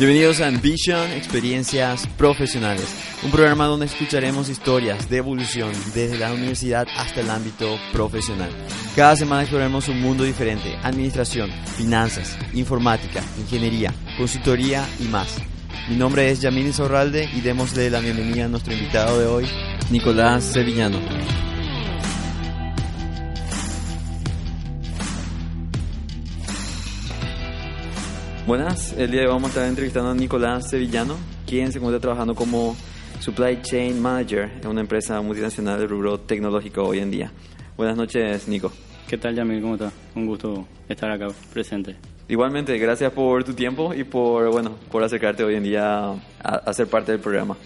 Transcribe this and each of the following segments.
Bienvenidos a Ambition, Experiencias Profesionales, un programa donde escucharemos historias de evolución desde la universidad hasta el ámbito profesional. Cada semana exploraremos un mundo diferente, administración, finanzas, informática, ingeniería, consultoría y más. Mi nombre es Yamini Zorralde y démosle la bienvenida a nuestro invitado de hoy, Nicolás Sevillano. Buenas, el día de hoy vamos a estar entrevistando a Nicolás Sevillano, quien se encuentra trabajando como Supply Chain Manager en una empresa multinacional de rubro tecnológico hoy en día. Buenas noches, Nico. ¿Qué tal, Yamil? ¿Cómo estás? Un gusto estar acá presente. Igualmente, gracias por tu tiempo y por, bueno, por acercarte hoy en día a, a ser parte del programa.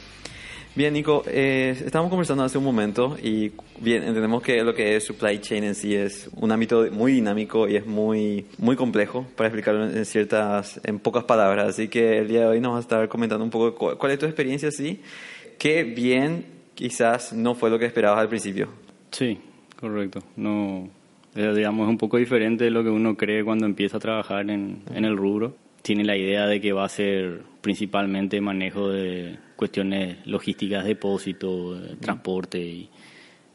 Bien, Nico, eh, estábamos conversando hace un momento y bien, entendemos que lo que es supply chain en sí es un ámbito muy dinámico y es muy, muy complejo para explicarlo en ciertas, en pocas palabras. Así que el día de hoy nos vas a estar comentando un poco cuál, es tu experiencia así, qué bien quizás no fue lo que esperabas al principio. Sí, correcto. No, eh, digamos, es un poco diferente de lo que uno cree cuando empieza a trabajar en, en el rubro. Tiene la idea de que va a ser principalmente manejo de cuestiones logísticas, depósito, transporte y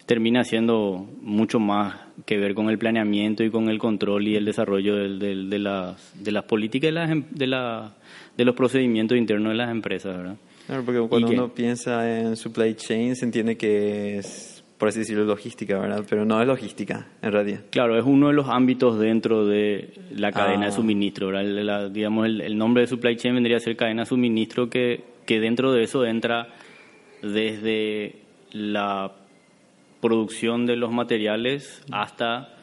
termina siendo mucho más que ver con el planeamiento y con el control y el desarrollo de, de, las, de las políticas de, las, em, de, la, de los procedimientos internos de las empresas, ¿verdad? Claro, porque cuando uno piensa en supply chain se entiende que es, por así decirlo, logística, ¿verdad? Pero no es logística, en realidad. Claro, es uno de los ámbitos dentro de la cadena de ah. suministro, ¿verdad? digamos, el, el nombre de supply chain vendría a ser cadena de suministro que que dentro de eso entra desde la producción de los materiales hasta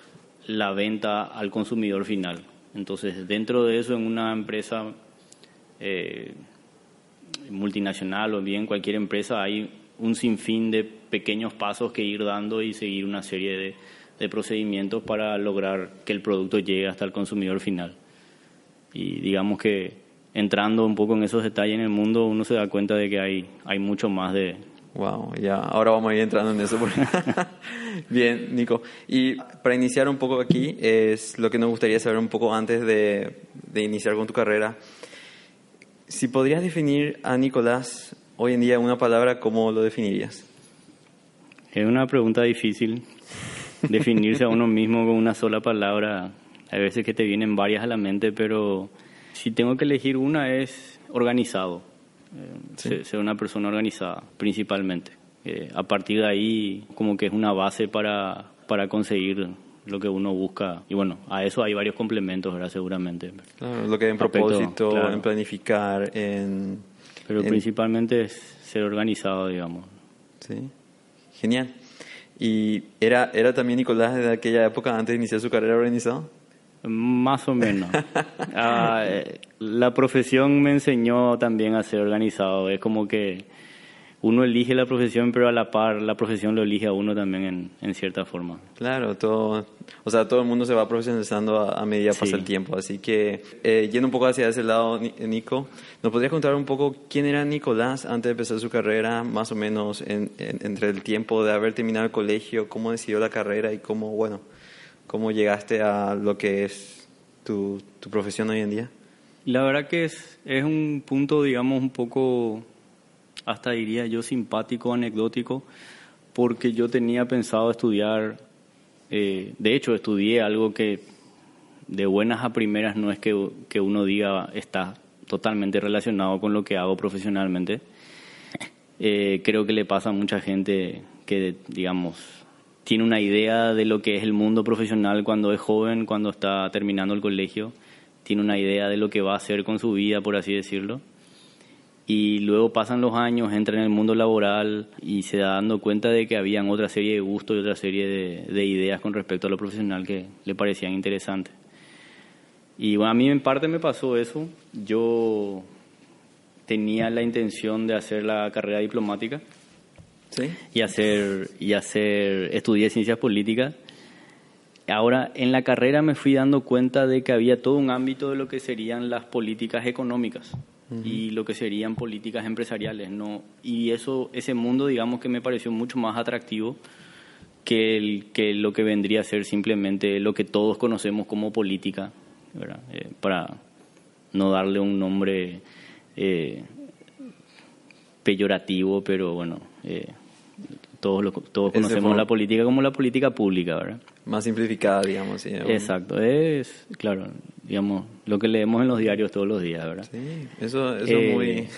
la venta al consumidor final. Entonces, dentro de eso, en una empresa eh, multinacional o bien cualquier empresa, hay un sinfín de pequeños pasos que ir dando y seguir una serie de, de procedimientos para lograr que el producto llegue hasta el consumidor final. Y digamos que entrando un poco en esos detalles en el mundo, uno se da cuenta de que hay, hay mucho más de... Wow, ya, ahora vamos a ir entrando en eso. Bien, Nico. Y para iniciar un poco aquí, es lo que nos gustaría saber un poco antes de, de iniciar con tu carrera. Si podrías definir a Nicolás hoy en día una palabra, ¿cómo lo definirías? Es una pregunta difícil. Definirse a uno mismo con una sola palabra. Hay veces que te vienen varias a la mente, pero si tengo que elegir una es organizado, eh, ser una persona organizada principalmente. Eh, a partir de ahí como que es una base para, para conseguir lo que uno busca. Y bueno, a eso hay varios complementos, ¿verdad? Seguramente. lo que en propósito, en planificar, en... Pero principalmente es ser organizado, digamos. Sí, genial. ¿Y era, era también Nicolás de aquella época, antes de iniciar su carrera organizado? Más o menos. Ah, eh, la profesión me enseñó también a ser organizado. Es como que uno elige la profesión, pero a la par la profesión lo elige a uno también en, en cierta forma. Claro, todo, o sea, todo el mundo se va profesionalizando a, medida que pasa el tiempo. Así que, eh, yendo un poco hacia ese lado, Nico, ¿nos podrías contar un poco quién era Nicolás antes de empezar su carrera, más o menos entre el tiempo de haber terminado el colegio, cómo decidió la carrera y cómo, bueno, ¿Cómo llegaste a lo que es tu, tu profesión hoy en día? La verdad que es, es un punto, digamos, un poco, hasta diría yo, simpático, anecdótico, porque yo tenía pensado estudiar, eh, de hecho estudié algo que de buenas a primeras no es que, que uno diga está totalmente relacionado con lo que hago profesionalmente. Eh, creo que le pasa a mucha gente que, digamos, tiene una idea de lo que es el mundo profesional cuando es joven, cuando está terminando el colegio, tiene una idea de lo que va a hacer con su vida, por así decirlo. Y luego pasan los años, entra en el mundo laboral y se da dando cuenta de que habían otra serie de gustos y otra serie de, ideas con respecto a lo profesional que le parecían interesantes. Y bueno, a mí en parte me pasó eso. Yo tenía la intención de hacer la carrera diplomática y hacer, y hacer, estudié ciencias políticas. Ahora, en la carrera me fui dando cuenta de que había todo un ámbito de lo que serían las políticas económicas y lo que serían políticas empresariales, ¿no? Y eso, ese mundo, digamos que me pareció mucho más atractivo que, el, que lo que vendría a ser simplemente lo que todos conocemos como política, ¿verdad? Eh, para no darle un nombre eh, peyorativo, pero bueno, eh, todos, lo, todos conocemos la política como la política pública, ¿verdad? Más simplificada, digamos. Sí, Exacto, es, claro, digamos, lo que leemos en los diarios todos los días, ¿verdad? Sí, eso, eso es muy... Eh,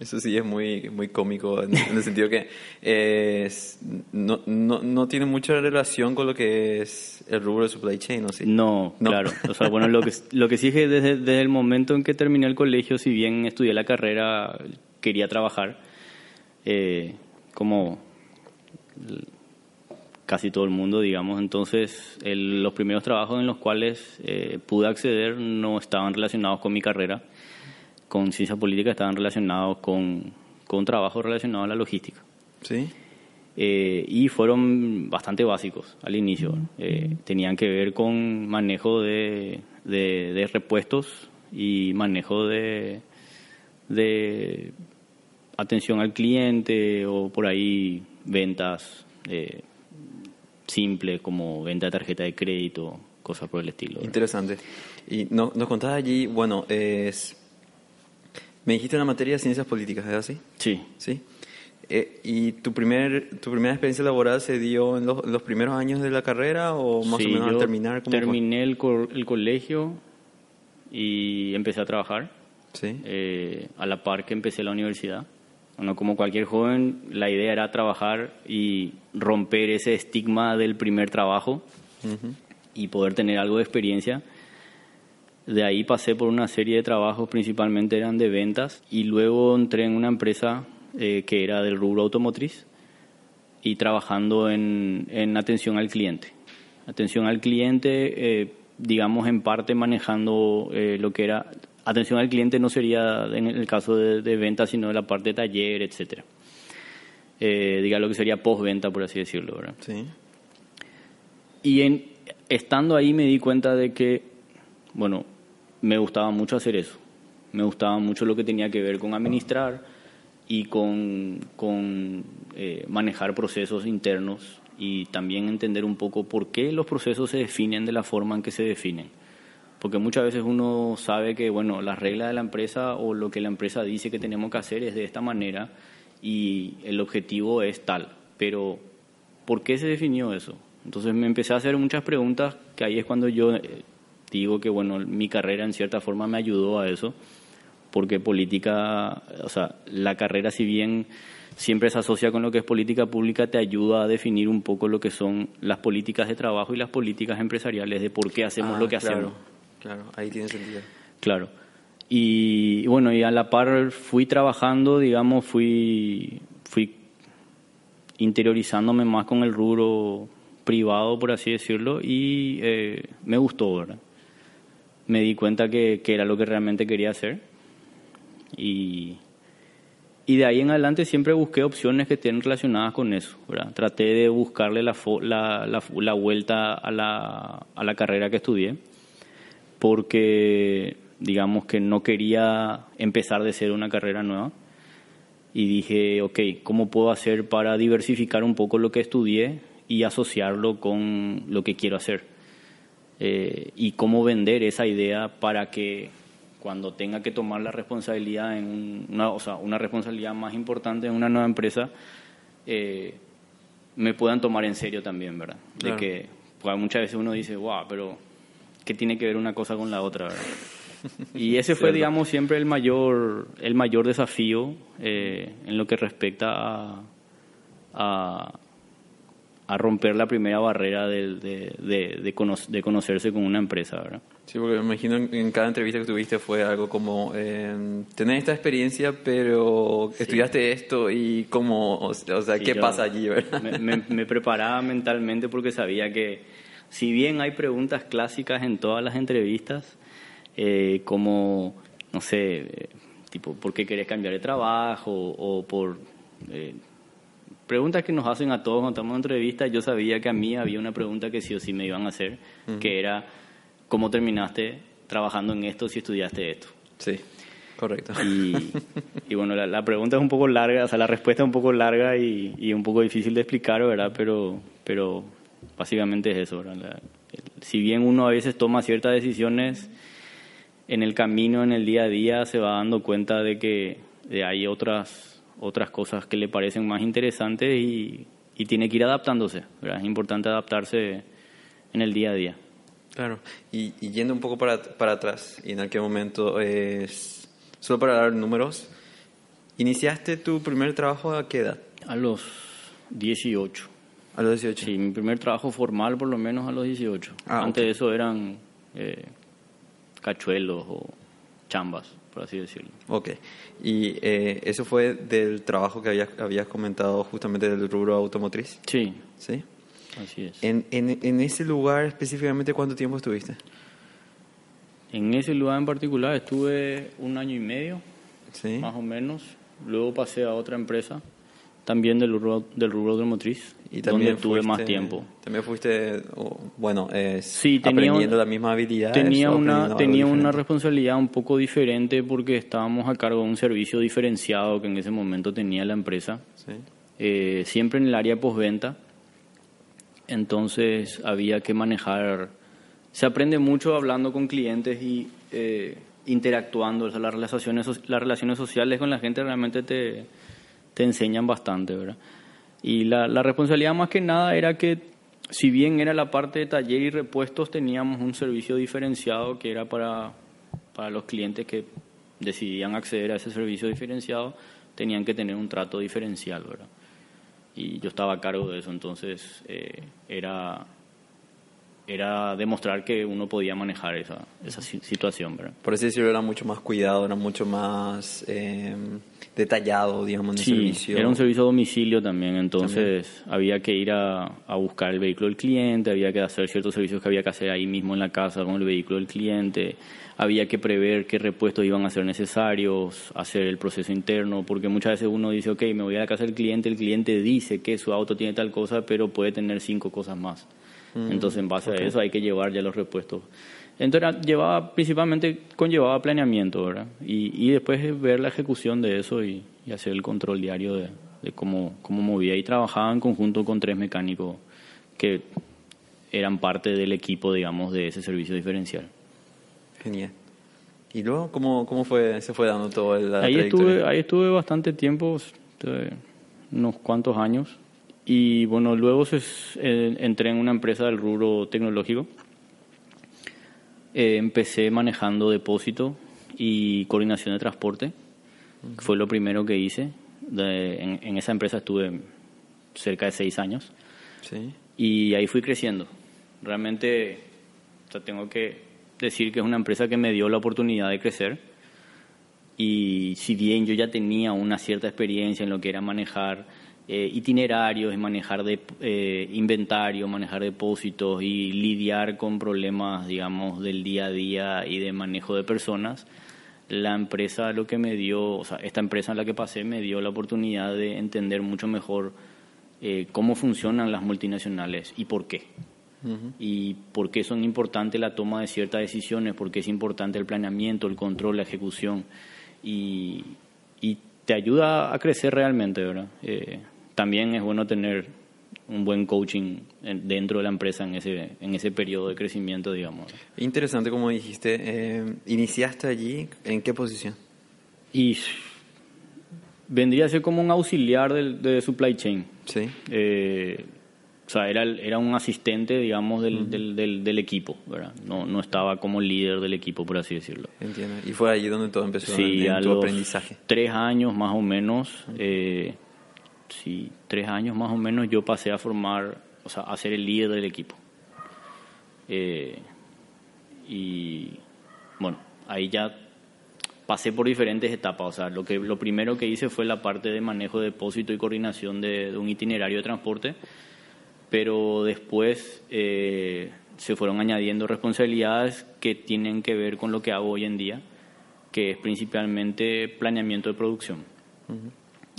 eso sí es muy, muy cómico en, el sentido que es, no, no, no, tiene mucha relación con lo que es el rubro de supply chain, ¿o sí? No, claro. O sea, bueno, lo que, lo que sí es que desde, desde el momento en que terminé el colegio, si bien estudié la carrera, quería trabajar, eh, como casi todo el mundo, digamos. Entonces, los primeros trabajos en los cuales eh, pude acceder no estaban relacionados con mi carrera, con ciencia política, estaban relacionados con, con trabajo relacionado a la logística. Sí. Eh, y fueron bastante básicos al inicio. Eh, tenían que ver con manejo de, de, repuestos y manejo de, de atención al cliente o por ahí ventas eh, simples como venta de tarjeta de crédito, cosas por el estilo. Interesante. Y no, nos contás allí, bueno, es, me dijiste una materia de ciencias políticas, ¿es así? Sí. Sí. Eh, ¿Y tu, primer, tu primera experiencia laboral se dio en los, primeros años de la carrera o más o menos al terminar? terminé el, el, colegio y empecé a trabajar. Sí. Eh, a la par que empecé la universidad. Bueno, como cualquier joven, la idea era trabajar y romper ese estigma del primer trabajo y poder tener algo de experiencia. De ahí pasé por una serie de trabajos, principalmente eran de ventas, y luego entré en una empresa eh, que era del rubro automotriz y trabajando en, en atención al cliente. Atención al cliente, eh, digamos, en parte manejando eh, lo que era atención al cliente no sería en el caso de, de venta, sino de la parte de taller, etcétera. Eh, diga lo que sería postventa, por así decirlo, ¿verdad? Sí. Y en, estando ahí me di cuenta de que, bueno, me gustaba mucho hacer eso. Me gustaba mucho lo que tenía que ver con administrar y con, con eh, manejar procesos internos y también entender un poco por qué los procesos se definen de la forma en que se definen porque muchas veces uno sabe que, bueno, las reglas de la empresa o lo que la empresa dice que tenemos que hacer es de esta manera y el objetivo es tal, pero ¿por qué se definió eso? Entonces me empecé a hacer muchas preguntas que ahí es cuando yo eh, digo que, bueno, mi carrera en cierta forma me ayudó a eso, porque política, o sea, la carrera si bien siempre se asocia con lo que es política pública, te ayuda a definir un poco lo que son las políticas de trabajo y las políticas empresariales, de por qué hacemos ah, lo que hacemos. Claro, ahí tiene sentido. Claro. Y, bueno, y a la par fui trabajando, digamos, fui, fui interiorizándome más con el rubro privado, por así decirlo, y eh, me gustó, ¿verdad? Me di cuenta que, que, era lo que realmente quería hacer. Y, y de ahí en adelante siempre busqué opciones que estén relacionadas con eso, ¿verdad? Traté de buscarle la, la, la, la vuelta a la, a la carrera que estudié porque digamos que no quería empezar de ser una carrera nueva y dije, ok, ¿cómo puedo hacer para diversificar un poco lo que estudié y asociarlo con lo que quiero hacer? Eh, y cómo vender esa idea para que cuando tenga que tomar la responsabilidad en una, o sea, una responsabilidad más importante en una nueva empresa, eh, me puedan tomar en serio también, ¿verdad? De que pues, muchas veces uno dice, wow, pero que tiene que ver una cosa con la otra. Y ese fue, digamos, siempre el mayor, el mayor desafío eh, en lo que respecta a, a, romper la primera barrera de, de, de, conocerse con una empresa. ¿verdad? Sí, porque me imagino en, cada entrevista que tuviste fue algo como, eh, tenés esta experiencia, pero estudiaste esto y cómo, o, sea, ¿qué pasa allí? ¿verdad? me preparaba mentalmente porque sabía que si bien hay preguntas clásicas en todas las entrevistas, eh, como, no sé, tipo, ¿por qué querés cambiar de trabajo? O por eh, preguntas que nos hacen a todos cuando estamos en entrevistas, yo sabía que a mí había una pregunta que sí o sí me iban a hacer, que era, ¿cómo terminaste trabajando en esto si estudiaste esto? Sí. Correcto. Y, bueno, la, pregunta es un poco larga, o sea, la respuesta es un poco larga y, y un poco difícil de explicar, ¿verdad? Pero, pero Básicamente es eso. si bien uno a veces toma ciertas decisiones en el camino, en el día a día, se va dando cuenta de que hay otras, otras cosas que le parecen más interesantes y, y tiene que ir adaptándose. Es importante adaptarse en el día a día. Claro, y, yendo un poco para, para, atrás, y en aquel momento, es, solo para dar números, ¿iniciaste tu primer trabajo a qué edad? A los 18. A los 18. Sí, mi primer trabajo formal por lo menos a los 18. Ah, Antes de eso eran eh, cachuelos o chambas, por así decirlo. Ok, y eh, eso fue del trabajo que habías, habías comentado justamente del rubro automotriz. Sí. ¿Sí? Así es. En, en, en ese lugar específicamente, ¿cuánto tiempo estuviste? En ese lugar en particular estuve un año y medio, ¿Sí? más o menos. Luego pasé a otra empresa, también del rubro, del rubro automotriz, y también donde tuve más tiempo. También fuiste, bueno, eh, sí, tenía, aprendiendo la misma habilidad. Tenía una, tenía una responsabilidad un poco diferente porque estábamos a cargo de un servicio diferenciado que en ese momento tenía la empresa. Sí. Eh, siempre en el área postventa entonces había que manejar, se aprende mucho hablando con clientes y eh, interactuando, las, relaciones, las relaciones sociales con la gente realmente te, te enseñan bastante, ¿verdad? Y la, la responsabilidad más que nada era que, si bien era la parte de taller y repuestos, teníamos un servicio diferenciado que era para, para los clientes que decidían acceder a ese servicio diferenciado, tenían que tener un trato diferencial, ¿verdad? y yo estaba a cargo de eso, entonces eh, era, era demostrar que uno podía manejar esa, esa situación. ¿verdad? Por así decirlo, era mucho más cuidado, era mucho más eh, detallado, digamos, en sí, el servicio. Era un servicio a domicilio también, entonces había que ir a, a, buscar el vehículo del cliente, había que hacer ciertos servicios que había que hacer ahí mismo en la casa con el vehículo del cliente había que prever qué repuestos iban a ser necesarios, hacer el proceso interno, porque muchas veces uno dice, ok, me voy a la casa del cliente, el cliente dice que su auto tiene tal cosa, pero puede tener cinco cosas más. Mm, Entonces, en base a eso hay que llevar ya los repuestos. Entonces, llevaba, principalmente conllevaba planeamiento, ¿verdad? Y, y después ver la ejecución de eso y, hacer el control diario de, de cómo, cómo movía. Y trabajaba en conjunto con tres mecánicos que eran parte del equipo, digamos, de ese servicio diferencial. Genial. ¿Y luego cómo, cómo fue, se fue dando todo el ahí estuve Ahí estuve bastante tiempo, unos cuantos años. Y bueno, luego se, eh, entré en una empresa del rubro tecnológico. Eh, empecé manejando depósito y coordinación de transporte. Fue lo primero que hice. en, en, esa empresa estuve cerca de seis años. Sí. Y ahí fui creciendo. Realmente, o tengo que decir que es una empresa que me dio la oportunidad de crecer y si bien yo ya tenía una cierta experiencia en lo que era manejar eh, itinerarios y manejar de, eh, inventario, manejar depósitos y lidiar con problemas, digamos, del día a día y de manejo de personas, la empresa lo que me dio, o sea, esta empresa en la que pasé me dio la oportunidad de entender mucho mejor eh, cómo funcionan las multinacionales y por qué. Y por qué son importantes la toma de ciertas decisiones, por qué es importante el planeamiento, el control, la ejecución. Y, y te ayuda a crecer realmente, ¿verdad? También es bueno tener un buen coaching dentro de la empresa en ese, en ese periodo de crecimiento, digamos. Interesante, como dijiste. Eh, ¿Iniciaste allí? ¿En qué posición? Y vendría a ser como un auxiliar de, de supply chain. Sí. Eh, o sea, era, era un asistente, digamos, del, del, del, equipo, ¿verdad? No, no estaba como líder del equipo, por así decirlo. Entiendo. ¿Y fue allí donde todo empezó sí, en, tu aprendizaje? tres años más o menos, eh, sí, tres años más o menos yo pasé a formar, o sea, a ser el líder del equipo. Eh, y bueno, ahí ya pasé por diferentes etapas. O sea, lo, que, lo primero que hice fue la parte de manejo de depósito y coordinación de, un itinerario de transporte pero después eh, se fueron añadiendo responsabilidades que tienen que ver con lo que hago hoy en día, que es principalmente planeamiento de producción.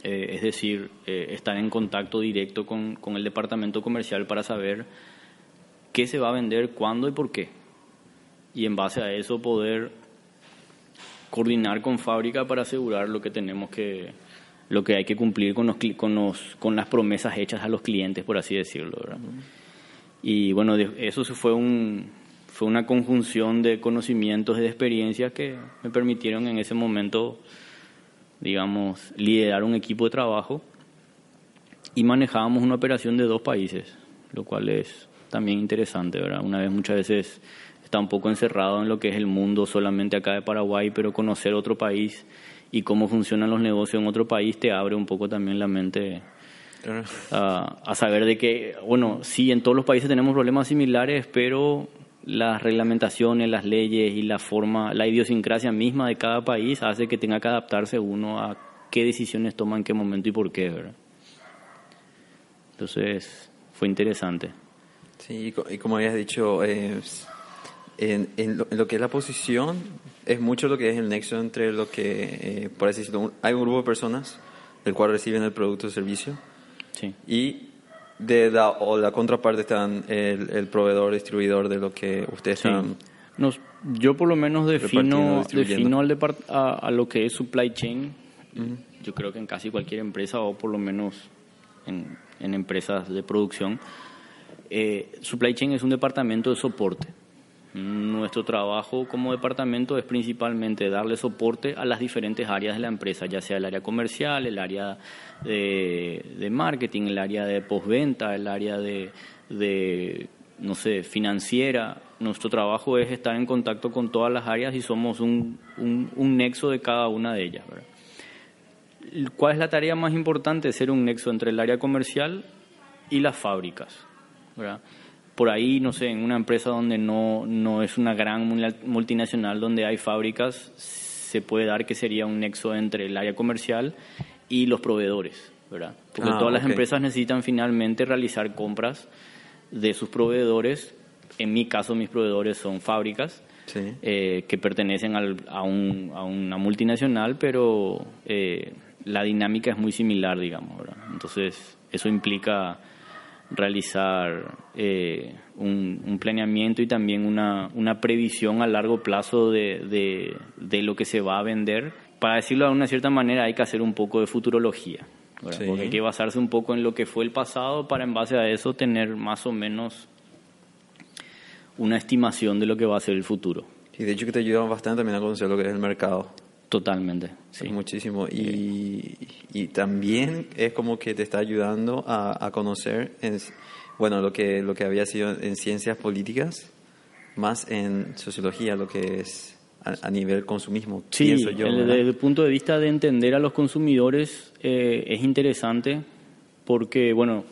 Eh, es decir, eh, estar en contacto directo con, con, el departamento comercial para saber qué se va a vender, cuándo y por qué. Y en base a eso poder coordinar con fábrica para asegurar lo que tenemos que, lo que hay que cumplir con, los, con, los, con las promesas hechas a los clientes, por así decirlo. Y bueno, eso fue un, fue una conjunción de conocimientos y de experiencias que me permitieron en ese momento, digamos, liderar un equipo de trabajo y manejábamos una operación de dos países, lo cual es también interesante, ¿verdad? Una vez muchas veces está un poco encerrado en lo que es el mundo solamente acá de Paraguay, pero conocer otro país y cómo funcionan los negocios en otro país te abre un poco también la mente a, a saber de que, bueno, sí, en todos los países tenemos problemas similares, pero las reglamentaciones, las leyes y la forma, la idiosincrasia misma de cada país hace que tenga que adaptarse uno a qué decisiones toma en qué momento y por qué, ¿verdad? Entonces, fue interesante. Sí, y como habías dicho, en, en, lo, que es la posición, es mucho lo que es el nexo entre lo que, eh, por así decirlo, hay un grupo de personas del cual reciben el producto o servicio. Sí. Y de la, o la contraparte están el, el proveedor, distribuidor de lo que ustedes están. Nos, yo por lo menos defino, defino al a, a, lo que es supply chain. Yo creo que en casi cualquier empresa o por lo menos en, en empresas de producción, eh, supply chain es un departamento de soporte. Nuestro trabajo como departamento es principalmente darle soporte a las diferentes áreas de la empresa, ya sea el área comercial, el área de, marketing, el área de postventa, el área de, no sé, financiera. Nuestro trabajo es estar en contacto con todas las áreas y somos un, un, nexo de cada una de ellas. ¿Cuál es la tarea más importante? Ser un nexo entre el área comercial y las fábricas. ¿verdad? Por ahí, no sé, en una empresa donde no, no es una gran multinacional, donde hay fábricas, se puede dar que sería un nexo entre el área comercial y los proveedores, ¿verdad? Porque ah, todas las empresas necesitan finalmente realizar compras de sus proveedores. En mi caso, mis proveedores son fábricas eh, que pertenecen al, a, un, a, una multinacional, pero eh, la dinámica es muy similar, digamos, ¿verdad? Entonces, eso implica realizar eh, un, planeamiento y también una, una, previsión a largo plazo de, de, lo que se va a vender. Para decirlo de una cierta manera, hay que hacer un poco de futurología, porque hay que basarse un poco en lo que fue el pasado para en base a eso tener más o menos una estimación de lo que va a ser el futuro. Y de hecho que te ayuda bastante también a conocer lo que es el mercado. Totalmente, sí. muchísimo. Y, y, también es como que te está ayudando a, a conocer, en, bueno, lo que, lo que había sido en ciencias políticas, más en sociología, lo que es a, nivel consumismo. Sí, yo, desde el punto de vista de entender a los consumidores eh, es interesante porque, bueno,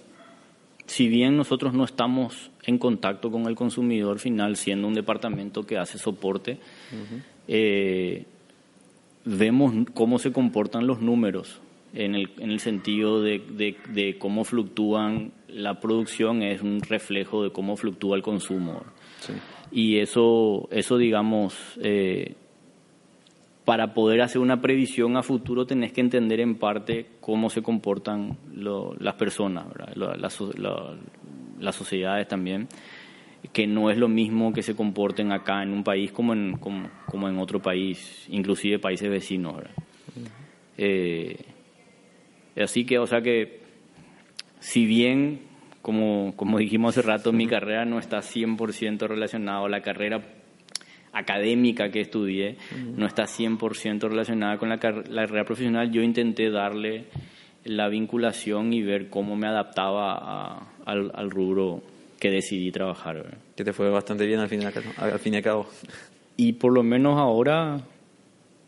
si bien nosotros no estamos en contacto con el consumidor final, siendo un departamento que hace soporte, eh, vemos cómo se comportan los números en el, en el sentido de, de, cómo fluctúan la producción es un reflejo de cómo fluctúa el consumo. Y eso, eso digamos, eh, para poder hacer una previsión a futuro tenés que entender en parte cómo se comportan las personas, las sociedades también que no es lo mismo que se comporten acá en un país como en, como, en otro país, inclusive países vecinos. Eh, así que, o sea que, si bien, como, como dijimos hace rato, mi carrera no está 100% relacionada, la carrera académica que estudié no está 100% relacionada con la, la carrera profesional, yo intenté darle la vinculación y ver cómo me adaptaba al, al rubro que decidí trabajar. Que te fue bastante bien al fin, al fin y al cabo. Y por lo menos ahora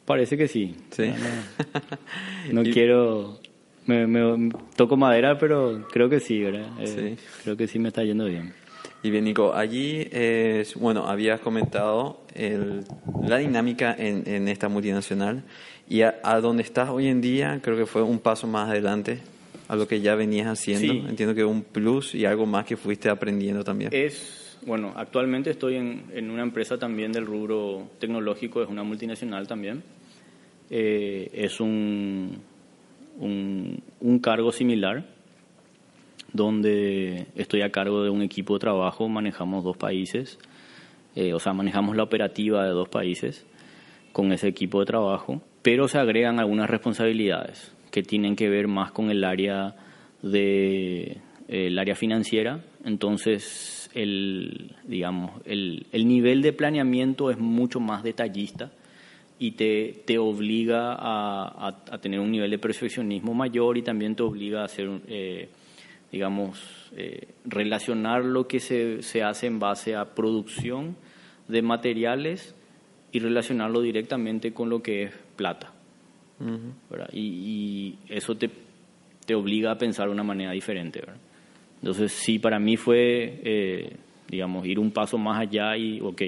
parece que sí. Sí. No, quiero... Me, toco madera, pero creo que sí, ¿verdad? Eh, sí. Creo que sí me está yendo bien. Y bien, Nico, allí, bueno, habías comentado el, la dinámica en, en, esta multinacional y a, a donde estás hoy en día, creo que fue un paso más adelante a lo que ya venías haciendo. Entiendo que un plus y algo más que fuiste aprendiendo también. Es, bueno, actualmente estoy en, en una empresa también del rubro tecnológico, es una multinacional también. Eh, es un, un, un, cargo similar donde estoy a cargo de un equipo de trabajo, manejamos dos países, eh, o sea, manejamos la operativa de dos países con ese equipo de trabajo, pero se agregan algunas responsabilidades que tienen que ver más con el área de el área financiera. Entonces, el, digamos, el, el nivel de planeamiento es mucho más detallista y te, te obliga a, a, tener un nivel de perfeccionismo mayor y también te obliga a hacer, eh, digamos, eh, relacionar lo que se, se hace en base a producción de materiales y relacionarlo directamente con lo que es plata. Y, y, eso te, te obliga a pensar de una manera diferente. ¿verdad? Entonces, sí, para mí fue, eh, digamos, ir un paso más allá y, ok,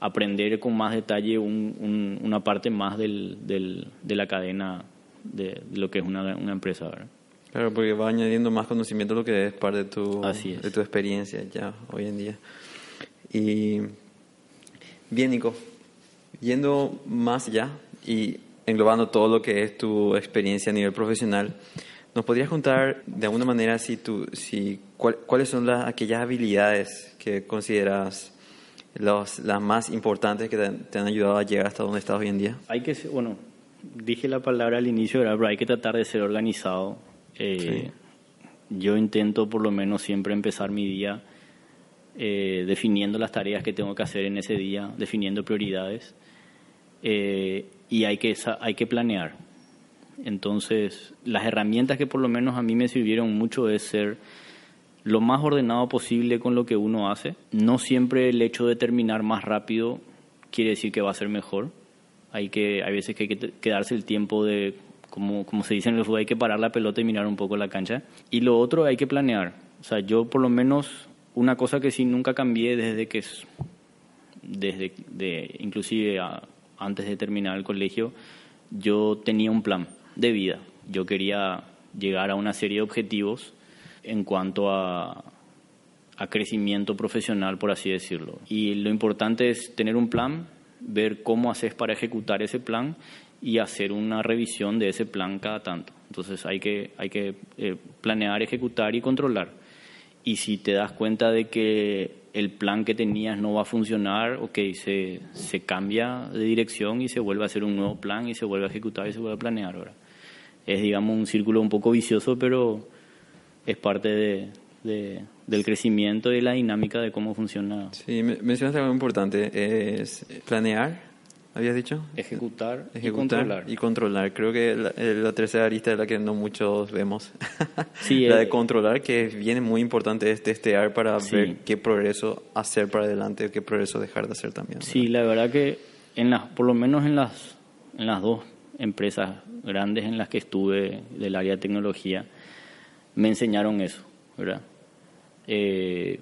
aprender con más detalle una parte más del, de la cadena de, lo que es una, una empresa. ¿verdad? Claro, porque va añadiendo más conocimiento lo que es parte de tu, de tu experiencia ya hoy en día. Y bien, Nico, yendo más allá y englobando todo lo que es tu experiencia a nivel profesional, ¿nos podrías contar de alguna manera si tú, si, cuáles son las, aquellas habilidades que consideras los, las más importantes que te, han ayudado a llegar hasta donde estás hoy en día? Hay que, bueno, dije la palabra al inicio, pero hay que tratar de ser organizado. Eh, yo intento por lo menos siempre empezar mi día eh, definiendo las tareas que tengo que hacer en ese día, definiendo prioridades eh, y hay que, hay que planear. Entonces, las herramientas que por lo menos a mí me sirvieron mucho es ser lo más ordenado posible con lo que uno hace. No siempre el hecho de terminar más rápido quiere decir que va a ser mejor. Hay que hay veces que hay que quedarse el tiempo de como como se dice en el fútbol hay que parar la pelota y mirar un poco la cancha. Y lo otro hay que planear. O sea, yo por lo menos una cosa que sí nunca cambié desde que desde de inclusive antes de terminar el colegio, yo tenía un plan de vida. Yo quería llegar a una serie de objetivos en cuanto a, a crecimiento profesional, por así decirlo. Y lo importante es tener un plan, ver cómo haces para ejecutar ese plan y hacer una revisión de ese plan cada tanto. Entonces hay que, hay que eh, planear, ejecutar y controlar. Y si te das cuenta de que el plan que tenías no va a funcionar, ok, se, se cambia de dirección y se vuelve a hacer un nuevo plan y se vuelve a ejecutar y se vuelve a planear ahora. Es, digamos, un círculo un poco vicioso, pero es parte de, del crecimiento y la dinámica de cómo funciona. Sí, mencionaste algo importante, es planear, habías dicho. Ejecutar, y controlar. Y controlar. Creo que la, eh, la, tercera arista es la que no muchos vemos. Sí, la de eh, controlar, que viene muy importante, es testear para ver qué progreso hacer para adelante, qué progreso dejar de hacer también. Sí, la verdad que en las, por lo menos en las, en las dos empresas grandes en las que estuve del área de tecnología, me enseñaron eso, ¿verdad? Eh,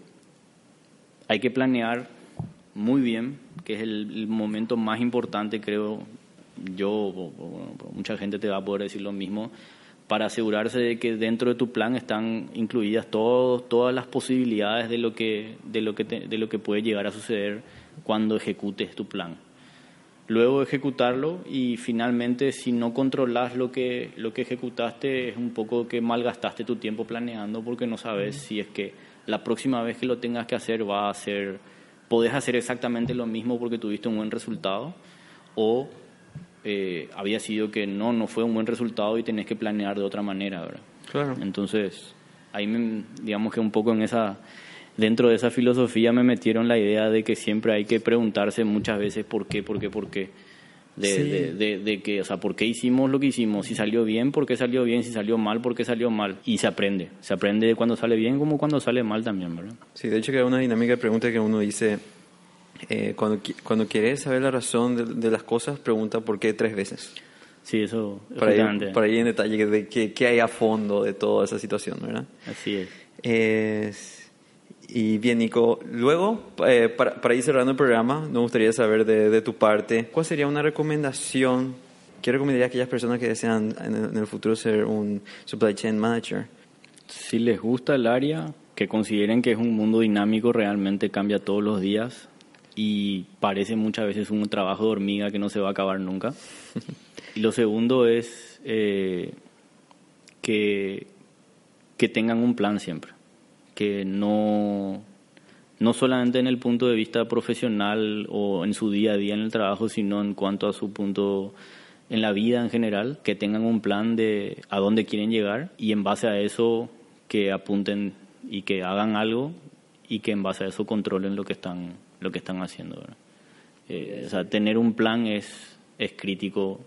hay que planear muy bien, que es el, momento más importante, creo yo, mucha gente te va a poder decir lo mismo, para asegurarse de que dentro de tu plan están incluidas todas las posibilidades de lo que de lo que de lo que puede llegar a suceder cuando ejecutes tu plan. Luego ejecutarlo y finalmente si no controlas lo que, lo que ejecutaste es un poco que malgastaste tu tiempo planeando porque no sabes si es que la próxima vez que lo tengas que hacer va a ser, podés hacer exactamente lo mismo porque tuviste un buen resultado o eh, había sido que no, no fue un buen resultado y tenés que planear de otra manera, ¿verdad? Claro. Entonces, ahí me, digamos que un poco en esa dentro de esa filosofía me metieron la idea de que siempre hay que preguntarse muchas veces por qué, por qué, por qué. De, de, de, que, o sea, ¿por qué hicimos lo que hicimos? Si salió bien, ¿por qué salió bien? Si salió mal, ¿por qué salió mal? Y se aprende. Se aprende cuando sale bien como cuando sale mal también, ¿verdad? Sí, de hecho que hay una dinámica de pregunta que uno dice, eh, cuando, cuando quieres saber la razón de, las cosas, pregunta por qué tres veces. Sí, eso. Para ir, para ir en detalle de qué, qué hay a fondo de toda esa situación, ¿verdad? Así es. Es y bien, Nico, luego, eh, para, ir cerrando el programa, nos gustaría saber de, tu parte, ¿cuál sería una recomendación? ¿Qué recomendaría a aquellas personas que desean en el, futuro ser un supply chain manager? Si les gusta el área, que consideren que es un mundo dinámico, realmente cambia todos los días y parece muchas veces un trabajo de hormiga que no se va a acabar nunca. y lo segundo es eh, que, que tengan un plan siempre que no, no solamente en el punto de vista profesional o en su día a día en el trabajo, sino en cuanto a su punto en la vida en general, que tengan un plan de a dónde quieren llegar y en base a eso que apunten y que hagan algo y que en base a eso controlen lo que están, lo que están haciendo. Eh, o sea, tener un plan es, es crítico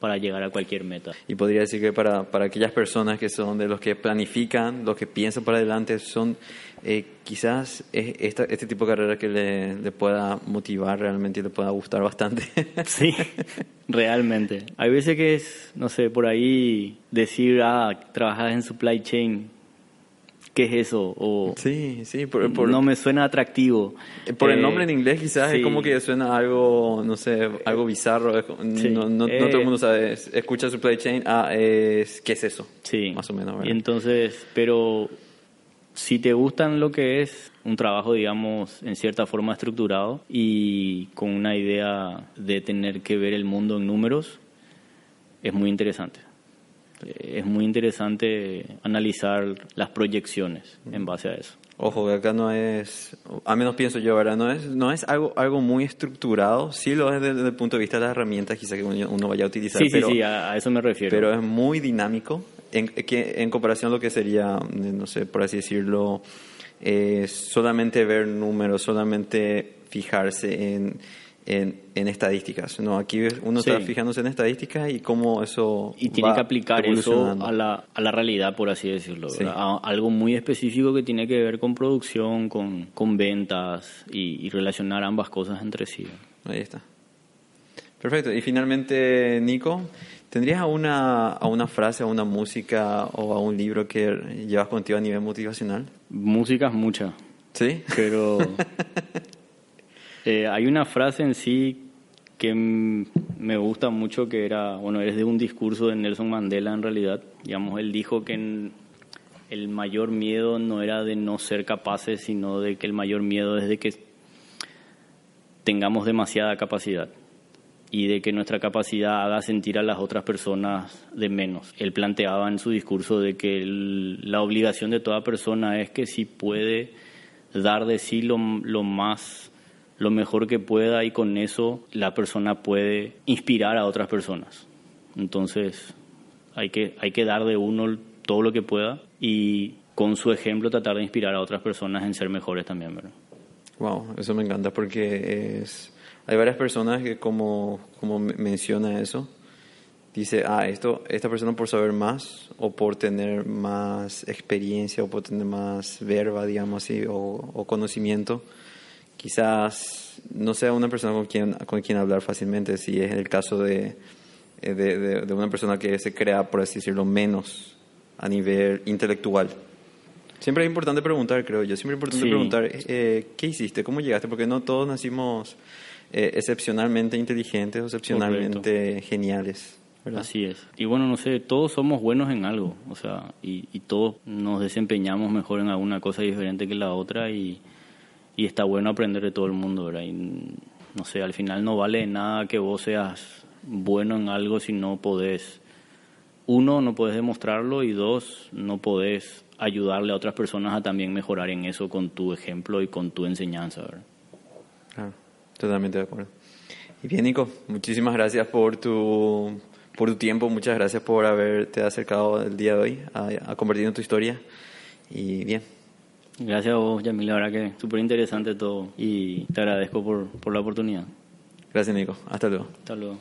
para llegar a cualquier meta. Y podría decir que para, para aquellas personas que son de los que planifican, los que piensan para adelante, son eh, quizás esta, este tipo de carrera que le, le, pueda motivar realmente y le pueda gustar bastante. Sí, realmente. Hay veces que es, no sé, por ahí decir, ah, trabajas en supply chain, ¿qué es eso? O sí, sí, por, no me suena atractivo. Por el nombre en inglés quizás es como que suena algo, no sé, algo bizarro. no, no, todo el eh, mundo sabe, escucha supply chain, ah, es, ¿qué es eso? Sí. Más o menos. Y entonces, pero si te gustan lo que es un trabajo, digamos, en cierta forma estructurado y con una idea de tener que ver el mundo en números, es muy interesante es muy interesante analizar las proyecciones en base a eso. Ojo, acá no es, al menos pienso yo, ¿verdad? No es, no es algo, algo muy estructurado, sí lo es desde, el punto de vista de las herramientas quizá que uno vaya a utilizar. Sí, pero, sí, sí, a, eso me refiero. Pero es muy dinámico en, que, en comparación a lo que sería, no sé, por así decirlo, eh, solamente ver números, solamente fijarse en en, en estadísticas. No, aquí uno está fijándose en estadísticas y cómo eso y tiene que aplicar eso a la, a la realidad, por así decirlo, algo muy específico que tiene que ver con producción, con, con ventas y, relacionar ambas cosas entre sí. Ahí está. Perfecto. Y finalmente, Nico, ¿tendrías a una, a una frase, a una música o a un libro que llevas contigo a nivel motivacional? Músicas muchas. ¿Sí? Pero Eh, hay una frase en sí que me gusta mucho que era, bueno, es de un discurso de Nelson Mandela en realidad. Digamos, él dijo que el mayor miedo no era de no ser capaces, sino de que el mayor miedo es de que tengamos demasiada capacidad y de que nuestra capacidad haga sentir a las otras personas de menos. Él planteaba en su discurso de que la obligación de toda persona es que si puede dar de sí lo más lo mejor que pueda y con eso la persona puede inspirar a otras personas. Entonces hay que, hay que dar de uno todo lo que pueda y con su ejemplo tratar de inspirar a otras personas en ser mejores también, ¿verdad? Wow, eso me encanta porque es, hay varias personas que como, como menciona eso, dice, ah, esto, esta persona por saber más o por tener más experiencia o por tener más verba, digamos así, o, o conocimiento, quizás no sea una persona con quien, con quien hablar fácilmente, si es el caso de, eh, de, de, una persona que se crea, por así decirlo, menos a nivel intelectual. Siempre es importante preguntar, creo yo, siempre es importante preguntar, eh, ¿qué hiciste? ¿Cómo llegaste? Porque no todos nacimos eh, excepcionalmente inteligentes o excepcionalmente geniales. Así es. Y bueno, no sé, todos somos buenos en algo, o sea, y, y todos nos desempeñamos mejor en alguna cosa diferente que la otra y y está bueno aprender de todo el mundo, ¿verdad? Y, no sé, al final no vale nada que vos seas bueno en algo si no podés, uno, no podés demostrarlo y dos, no podés ayudarle a otras personas a también mejorar en eso con tu ejemplo y con tu enseñanza, ¿verdad? Claro, totalmente de acuerdo. Y bien, Nico, muchísimas gracias por tu, por tu tiempo, muchas gracias por haberte acercado el día de hoy a, a compartir tu historia. Y bien, Gracias a vos, Yamil. La verdad que súper interesante todo y te agradezco por, por la oportunidad. Gracias, Nico. Hasta luego. Hasta luego.